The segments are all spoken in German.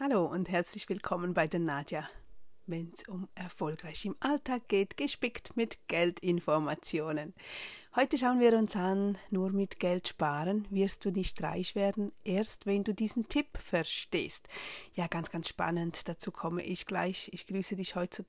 Hallo und herzlich willkommen bei der Nadja. Wenn es um erfolgreich im Alltag geht, gespickt mit Geldinformationen. Heute schauen wir uns an, nur mit Geld sparen wirst du nicht reich werden, erst wenn du diesen Tipp verstehst. Ja, ganz, ganz spannend, dazu komme ich gleich. Ich grüße dich heute,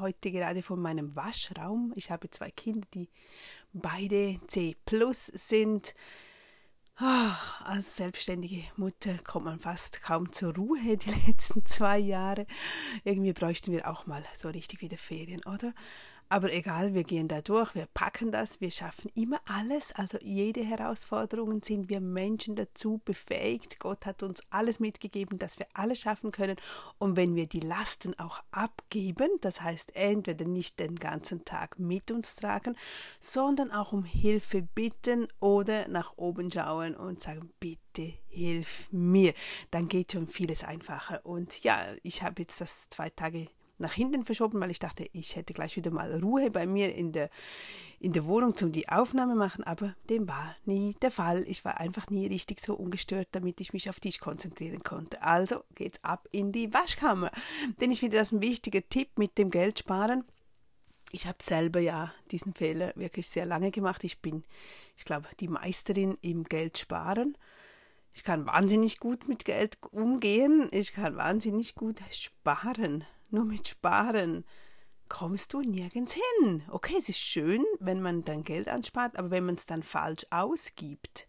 heute gerade von meinem Waschraum. Ich habe zwei Kinder, die beide C plus sind. Ach, als selbstständige Mutter kommt man fast kaum zur Ruhe die letzten zwei Jahre. Irgendwie bräuchten wir auch mal so richtig wieder Ferien, oder? Aber egal, wir gehen da durch, wir packen das, wir schaffen immer alles. Also jede Herausforderung sind wir Menschen dazu befähigt. Gott hat uns alles mitgegeben, dass wir alles schaffen können. Und wenn wir die Lasten auch abgeben, das heißt entweder nicht den ganzen Tag mit uns tragen, sondern auch um Hilfe bitten oder nach oben schauen und sagen, bitte hilf mir, dann geht schon vieles einfacher. Und ja, ich habe jetzt das zwei Tage nach hinten verschoben, weil ich dachte, ich hätte gleich wieder mal Ruhe bei mir in der, in der Wohnung zum die Aufnahme machen, aber dem war nie der Fall. Ich war einfach nie richtig so ungestört, damit ich mich auf dich konzentrieren konnte. Also geht's ab in die Waschkammer. Denn ich finde das ein wichtiger Tipp mit dem Geld sparen. Ich habe selber ja diesen Fehler wirklich sehr lange gemacht. Ich bin, ich glaube, die Meisterin im Geld sparen. Ich kann wahnsinnig gut mit Geld umgehen. Ich kann wahnsinnig gut sparen nur mit Sparen kommst du nirgends hin. Okay, es ist schön, wenn man dann Geld anspart, aber wenn man es dann falsch ausgibt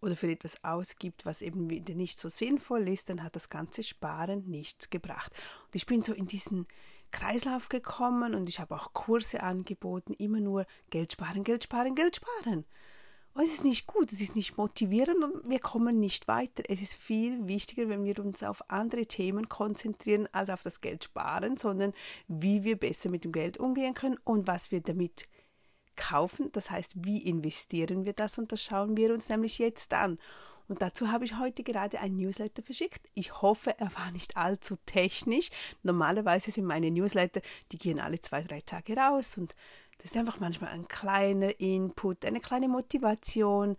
oder für etwas ausgibt, was eben wieder nicht so sinnvoll ist, dann hat das ganze Sparen nichts gebracht. Und ich bin so in diesen Kreislauf gekommen und ich habe auch Kurse angeboten, immer nur Geld sparen, Geld sparen, Geld sparen. Und es ist nicht gut, es ist nicht motivierend und wir kommen nicht weiter. Es ist viel wichtiger, wenn wir uns auf andere Themen konzentrieren, als auf das Geld sparen, sondern wie wir besser mit dem Geld umgehen können und was wir damit kaufen. Das heißt, wie investieren wir das und das schauen wir uns nämlich jetzt an. Und dazu habe ich heute gerade ein Newsletter verschickt. Ich hoffe, er war nicht allzu technisch. Normalerweise sind meine Newsletter, die gehen alle zwei, drei Tage raus und das ist einfach manchmal ein kleiner Input, eine kleine Motivation,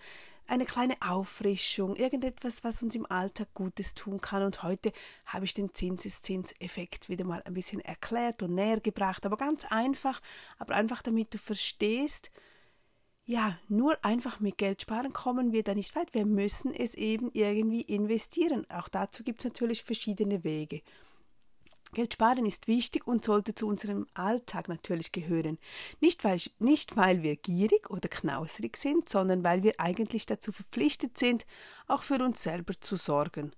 eine kleine Auffrischung, irgendetwas, was uns im Alltag Gutes tun kann. Und heute habe ich den Zinseszinseffekt wieder mal ein bisschen erklärt und näher gebracht, aber ganz einfach, aber einfach damit du verstehst, ja, nur einfach mit Geld sparen kommen wir da nicht weit. Wir müssen es eben irgendwie investieren. Auch dazu gibt es natürlich verschiedene Wege. Geld sparen ist wichtig und sollte zu unserem Alltag natürlich gehören. Nicht weil, nicht weil wir gierig oder knausrig sind, sondern weil wir eigentlich dazu verpflichtet sind, auch für uns selber zu sorgen.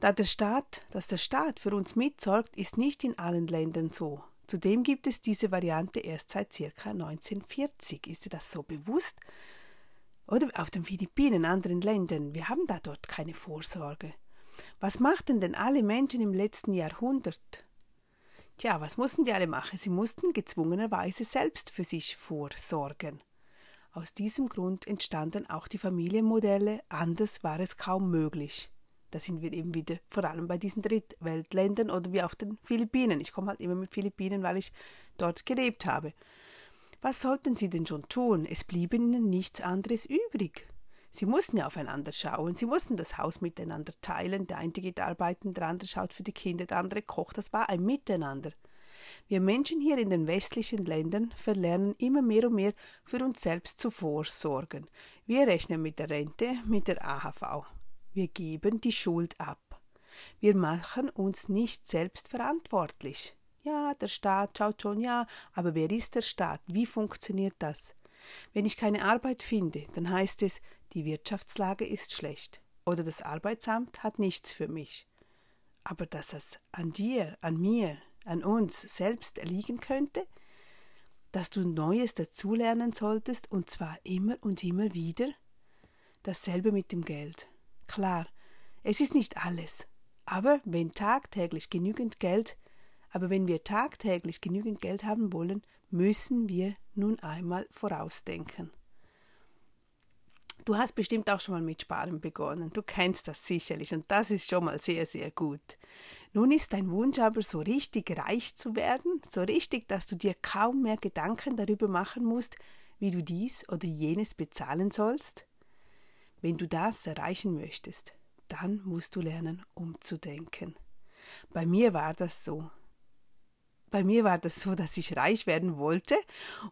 Da der Staat, dass der Staat für uns mitsorgt, ist nicht in allen Ländern so. Zudem gibt es diese Variante erst seit ca. 1940. Ist dir das so bewusst? Oder auf den Philippinen, anderen Ländern, wir haben da dort keine Vorsorge. Was machten denn alle Menschen im letzten Jahrhundert? Tja, was mussten die alle machen? Sie mussten gezwungenerweise selbst für sich vorsorgen. Aus diesem Grund entstanden auch die Familienmodelle, anders war es kaum möglich. Da sind wir eben wieder vor allem bei diesen Drittweltländern oder wie auf den Philippinen. Ich komme halt immer mit Philippinen, weil ich dort gelebt habe. Was sollten sie denn schon tun? Es blieb ihnen nichts anderes übrig. Sie mussten ja aufeinander schauen, sie mussten das Haus miteinander teilen, der eine geht arbeiten, der andere schaut für die Kinder, der andere kocht, das war ein Miteinander. Wir Menschen hier in den westlichen Ländern verlernen immer mehr und mehr für uns selbst zu vorsorgen. Wir rechnen mit der Rente, mit der AHV. Wir geben die Schuld ab. Wir machen uns nicht selbst verantwortlich. Ja, der Staat schaut schon, ja, aber wer ist der Staat? Wie funktioniert das? Wenn ich keine Arbeit finde, dann heißt es, die Wirtschaftslage ist schlecht oder das Arbeitsamt hat nichts für mich. Aber dass es an dir, an mir, an uns selbst liegen könnte, dass du Neues dazulernen solltest und zwar immer und immer wieder? Dasselbe mit dem Geld. Klar, es ist nicht alles, aber wenn tagtäglich genügend Geld, aber wenn wir tagtäglich genügend Geld haben wollen, müssen wir nun einmal vorausdenken. Du hast bestimmt auch schon mal mit Sparen begonnen. Du kennst das sicherlich und das ist schon mal sehr, sehr gut. Nun ist dein Wunsch aber so richtig reich zu werden, so richtig, dass du dir kaum mehr Gedanken darüber machen musst, wie du dies oder jenes bezahlen sollst? Wenn du das erreichen möchtest, dann musst du lernen, umzudenken. Bei mir war das so. Bei mir war das so, dass ich reich werden wollte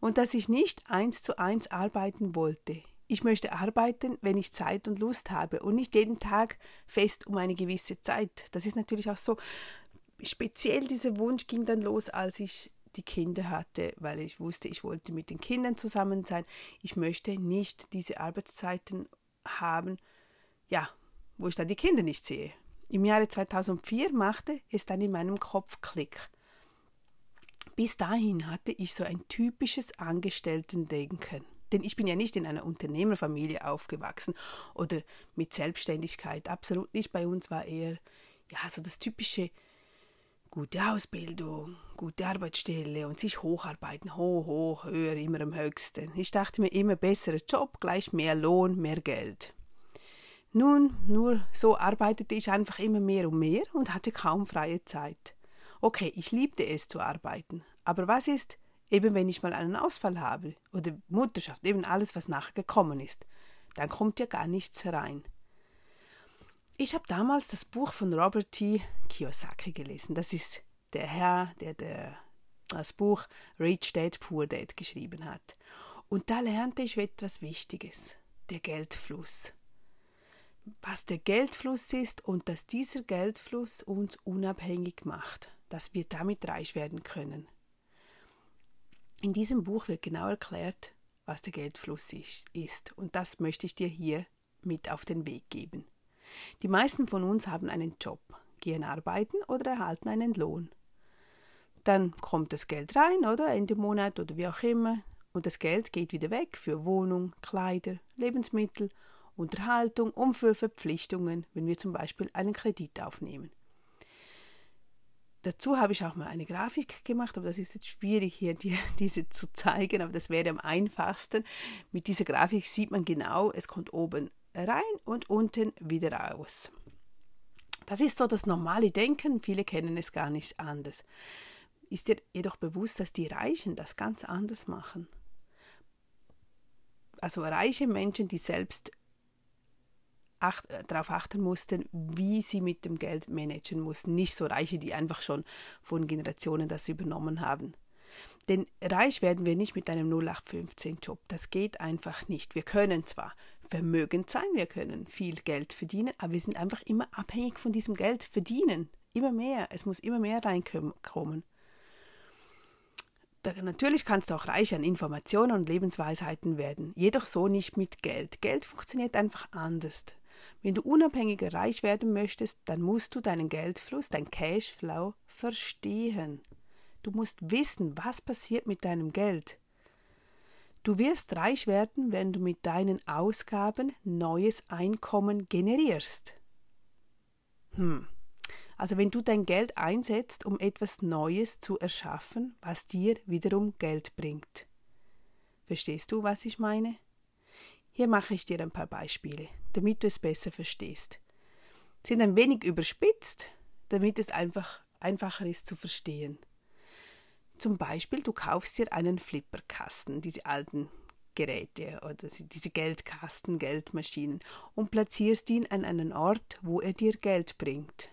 und dass ich nicht eins zu eins arbeiten wollte. Ich möchte arbeiten, wenn ich Zeit und Lust habe und nicht jeden Tag fest um eine gewisse Zeit. Das ist natürlich auch so. Speziell dieser Wunsch ging dann los, als ich die Kinder hatte, weil ich wusste, ich wollte mit den Kindern zusammen sein. Ich möchte nicht diese Arbeitszeiten haben, ja, wo ich dann die Kinder nicht sehe. Im Jahre 2004 machte es dann in meinem Kopf Klick. Bis dahin hatte ich so ein typisches Angestellten-Denken. Denn ich bin ja nicht in einer Unternehmerfamilie aufgewachsen oder mit Selbstständigkeit. Absolut nicht. Bei uns war eher ja so das typische gute Ausbildung, gute Arbeitsstelle und sich hocharbeiten, hoch, hoch, höher, immer am höchsten. Ich dachte mir immer besserer Job, gleich mehr Lohn, mehr Geld. Nun, nur so arbeitete ich einfach immer mehr und mehr und hatte kaum freie Zeit. Okay, ich liebte es zu arbeiten, aber was ist, eben wenn ich mal einen Ausfall habe oder Mutterschaft, eben alles, was nachher gekommen ist, dann kommt ja gar nichts herein. Ich habe damals das Buch von Robert T. Kiyosaki gelesen. Das ist der Herr, der, der das Buch Rich Dad Poor Dad geschrieben hat. Und da lernte ich etwas Wichtiges, der Geldfluss. Was der Geldfluss ist und dass dieser Geldfluss uns unabhängig macht, dass wir damit reich werden können. In diesem Buch wird genau erklärt, was der Geldfluss ist, und das möchte ich dir hier mit auf den Weg geben. Die meisten von uns haben einen Job, gehen arbeiten oder erhalten einen Lohn. Dann kommt das Geld rein, oder Ende Monat oder wie auch immer, und das Geld geht wieder weg für Wohnung, Kleider, Lebensmittel, Unterhaltung und für Verpflichtungen, wenn wir zum Beispiel einen Kredit aufnehmen. Dazu habe ich auch mal eine Grafik gemacht, aber das ist jetzt schwierig hier die, diese zu zeigen, aber das wäre am einfachsten. Mit dieser Grafik sieht man genau, es kommt oben rein und unten wieder raus. Das ist so das normale Denken, viele kennen es gar nicht anders. Ist dir jedoch bewusst, dass die Reichen das ganz anders machen? Also reiche Menschen, die selbst acht, äh, darauf achten mussten, wie sie mit dem Geld managen mussten. Nicht so Reiche, die einfach schon von Generationen das übernommen haben. Denn reich werden wir nicht mit einem 0815-Job. Das geht einfach nicht. Wir können zwar vermögend sein, wir können viel Geld verdienen, aber wir sind einfach immer abhängig von diesem Geld verdienen. Immer mehr. Es muss immer mehr reinkommen. Da, natürlich kannst du auch reich an Informationen und Lebensweisheiten werden, jedoch so nicht mit Geld. Geld funktioniert einfach anders. Wenn du unabhängiger reich werden möchtest, dann musst du deinen Geldfluss, dein Cashflow verstehen. Du musst wissen, was passiert mit deinem Geld. Du wirst reich werden, wenn du mit deinen Ausgaben neues Einkommen generierst. Hm. Also wenn du dein Geld einsetzt, um etwas Neues zu erschaffen, was dir wiederum Geld bringt. Verstehst du, was ich meine? Hier mache ich dir ein paar Beispiele, damit du es besser verstehst. Sind ein wenig überspitzt, damit es einfach einfacher ist zu verstehen. Zum Beispiel, du kaufst dir einen Flipperkasten, diese alten Geräte oder diese Geldkasten, Geldmaschinen und platzierst ihn an einen Ort, wo er dir Geld bringt.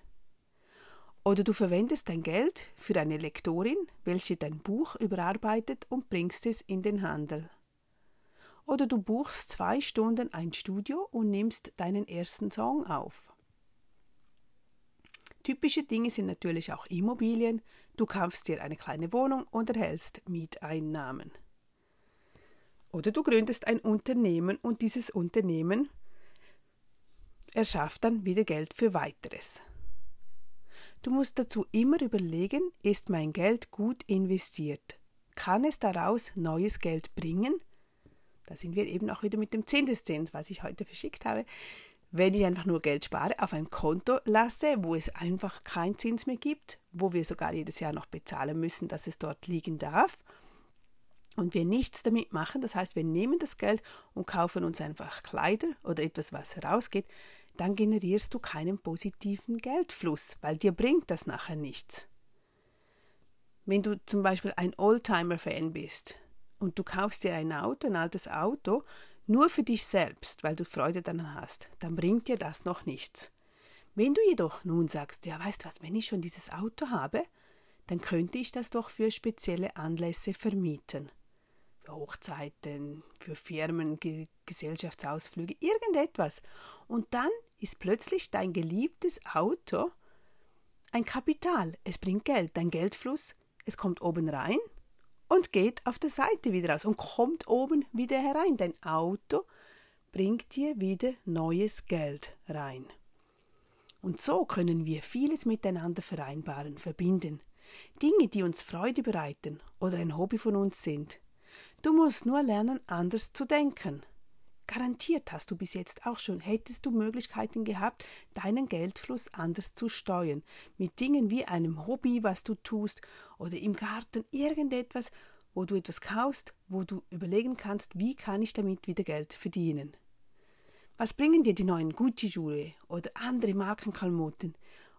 Oder du verwendest dein Geld für eine Lektorin, welche dein Buch überarbeitet und bringst es in den Handel. Oder du buchst zwei Stunden ein Studio und nimmst deinen ersten Song auf. Typische Dinge sind natürlich auch Immobilien. Du kaufst dir eine kleine Wohnung und erhältst Mieteinnahmen. Oder du gründest ein Unternehmen und dieses Unternehmen erschafft dann wieder Geld für weiteres. Du musst dazu immer überlegen, ist mein Geld gut investiert? Kann es daraus neues Geld bringen? Da sind wir eben auch wieder mit dem Zinseszins, was ich heute verschickt habe wenn ich einfach nur Geld spare, auf ein Konto lasse, wo es einfach keinen Zins mehr gibt, wo wir sogar jedes Jahr noch bezahlen müssen, dass es dort liegen darf. Und wir nichts damit machen, das heißt, wir nehmen das Geld und kaufen uns einfach Kleider oder etwas, was herausgeht, dann generierst du keinen positiven Geldfluss, weil dir bringt das nachher nichts. Wenn du zum Beispiel ein Oldtimer-Fan bist und du kaufst dir ein Auto, ein altes Auto, nur für dich selbst, weil du Freude daran hast, dann bringt dir das noch nichts. Wenn du jedoch nun sagst, ja, weißt du was, wenn ich schon dieses Auto habe, dann könnte ich das doch für spezielle Anlässe vermieten. Für Hochzeiten, für Firmen, Ge Gesellschaftsausflüge, irgendetwas. Und dann ist plötzlich dein geliebtes Auto ein Kapital. Es bringt Geld, dein Geldfluss, es kommt oben rein und geht auf der Seite wieder raus und kommt oben wieder herein. Dein Auto bringt dir wieder neues Geld rein. Und so können wir vieles miteinander vereinbaren, verbinden. Dinge, die uns Freude bereiten oder ein Hobby von uns sind. Du musst nur lernen, anders zu denken. Garantiert hast du bis jetzt auch schon, hättest du Möglichkeiten gehabt, deinen Geldfluss anders zu steuern, mit Dingen wie einem Hobby, was du tust, oder im Garten irgendetwas, wo du etwas kaufst, wo du überlegen kannst, wie kann ich damit wieder Geld verdienen. Was bringen dir die neuen Gucci-Schuhe oder andere Markenkalmoten?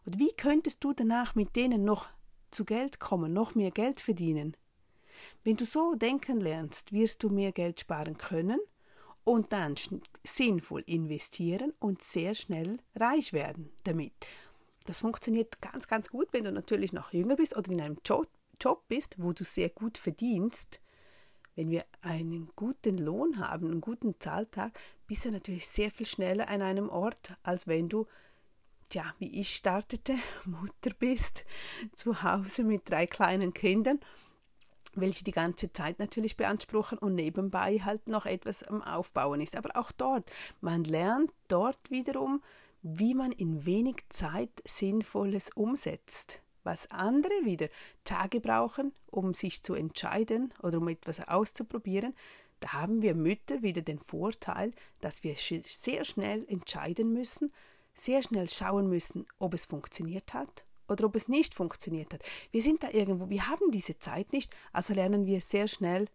Und wie könntest du danach mit denen noch zu Geld kommen, noch mehr Geld verdienen? Wenn du so denken lernst, wirst du mehr Geld sparen können und dann sinnvoll investieren und sehr schnell reich werden damit. Das funktioniert ganz, ganz gut, wenn du natürlich noch jünger bist oder in einem Job, bist, wo du sehr gut verdienst. Wenn wir einen guten Lohn haben, einen guten Zahltag, bist du natürlich sehr viel schneller an einem Ort, als wenn du, ja, wie ich startete, Mutter bist, zu Hause mit drei kleinen Kindern welche die ganze Zeit natürlich beanspruchen und nebenbei halt noch etwas am Aufbauen ist. Aber auch dort, man lernt dort wiederum, wie man in wenig Zeit Sinnvolles umsetzt. Was andere wieder Tage brauchen, um sich zu entscheiden oder um etwas auszuprobieren, da haben wir Mütter wieder den Vorteil, dass wir sehr schnell entscheiden müssen, sehr schnell schauen müssen, ob es funktioniert hat oder ob es nicht funktioniert hat. Wir sind da irgendwo, wir haben diese Zeit nicht, also lernen wir sehr schnell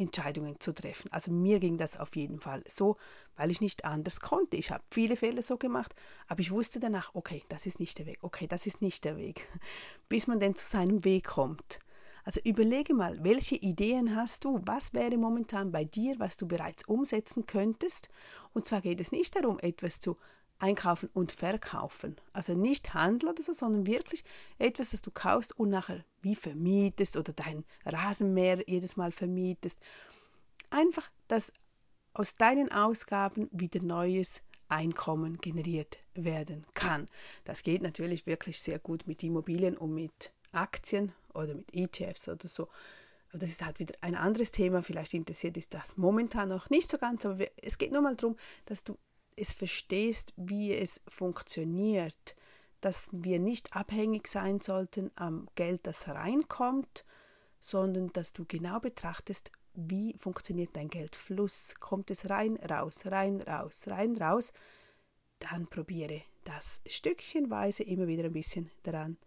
Entscheidungen zu treffen. Also mir ging das auf jeden Fall so, weil ich nicht anders konnte. Ich habe viele Fehler so gemacht, aber ich wusste danach, okay, das ist nicht der Weg, okay, das ist nicht der Weg, bis man denn zu seinem Weg kommt. Also überlege mal, welche Ideen hast du? Was wäre momentan bei dir, was du bereits umsetzen könntest? Und zwar geht es nicht darum, etwas zu einkaufen und verkaufen. Also nicht Handel oder so, sondern wirklich etwas, das du kaufst und nachher wie vermietest oder dein Rasenmäher jedes Mal vermietest. Einfach, dass aus deinen Ausgaben wieder neues Einkommen generiert werden kann. Das geht natürlich wirklich sehr gut mit Immobilien und mit Aktien oder mit ETFs oder so. Aber das ist halt wieder ein anderes Thema. Vielleicht interessiert dich das momentan noch nicht so ganz, aber es geht nur mal darum, dass du es verstehst, wie es funktioniert, dass wir nicht abhängig sein sollten am Geld, das reinkommt, sondern dass du genau betrachtest, wie funktioniert dein Geldfluss. Kommt es rein, raus, rein, raus, rein, raus, dann probiere das stückchenweise immer wieder ein bisschen daran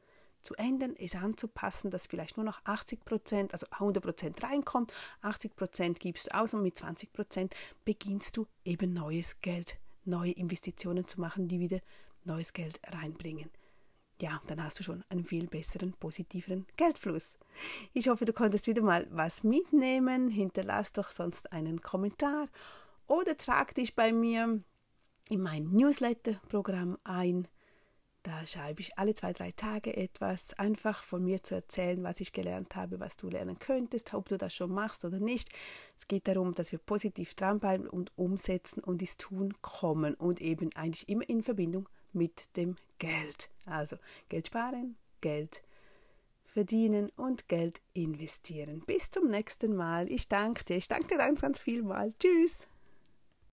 zu ändern, es anzupassen, dass vielleicht nur noch 80 Prozent, also 100 Prozent reinkommt, 80 Prozent gibst du aus und mit 20 Prozent beginnst du eben neues Geld neue Investitionen zu machen, die wieder neues Geld reinbringen. Ja, dann hast du schon einen viel besseren, positiveren Geldfluss. Ich hoffe, du konntest wieder mal was mitnehmen. Hinterlass doch sonst einen Kommentar oder trag dich bei mir in mein Newsletter-Programm ein. Da schreibe ich alle zwei, drei Tage etwas, einfach von mir zu erzählen, was ich gelernt habe, was du lernen könntest, ob du das schon machst oder nicht. Es geht darum, dass wir positiv dranbleiben und umsetzen und ins Tun kommen und eben eigentlich immer in Verbindung mit dem Geld. Also Geld sparen, Geld verdienen und Geld investieren. Bis zum nächsten Mal. Ich danke dir. Ich danke dir ganz, ganz viel mal. Tschüss.